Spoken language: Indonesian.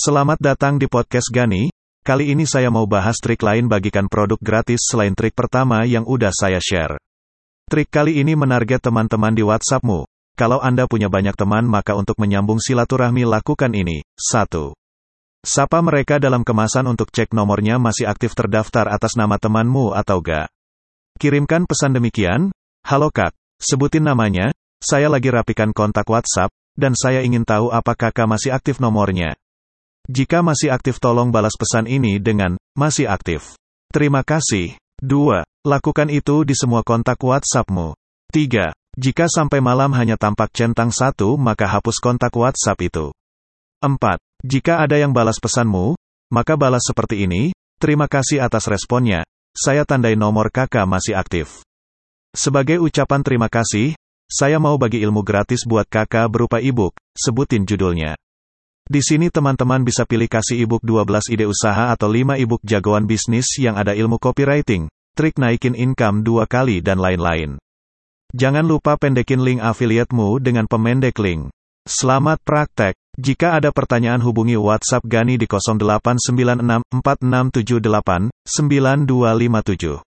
Selamat datang di podcast Gani. Kali ini saya mau bahas trik lain bagikan produk gratis selain trik pertama yang udah saya share. Trik kali ini menarget teman-teman di WhatsAppmu. Kalau Anda punya banyak teman maka untuk menyambung silaturahmi lakukan ini. 1. Sapa mereka dalam kemasan untuk cek nomornya masih aktif terdaftar atas nama temanmu atau gak. Kirimkan pesan demikian, Halo kak, sebutin namanya, saya lagi rapikan kontak WhatsApp, dan saya ingin tahu apa kakak masih aktif nomornya. Jika masih aktif tolong balas pesan ini dengan, masih aktif. Terima kasih. 2. Lakukan itu di semua kontak WhatsAppmu. 3. Jika sampai malam hanya tampak centang satu maka hapus kontak WhatsApp itu. 4. Jika ada yang balas pesanmu, maka balas seperti ini, terima kasih atas responnya, saya tandai nomor kakak masih aktif. Sebagai ucapan terima kasih, saya mau bagi ilmu gratis buat kakak berupa ebook, sebutin judulnya. Di sini teman-teman bisa pilih kasih ebook 12 ide usaha atau 5 ebook jagoan bisnis yang ada ilmu copywriting, trik naikin income dua kali dan lain-lain. Jangan lupa pendekin link affiliate-mu dengan pemendek link. Selamat praktek. Jika ada pertanyaan hubungi WhatsApp Gani di 0896 4678 9257.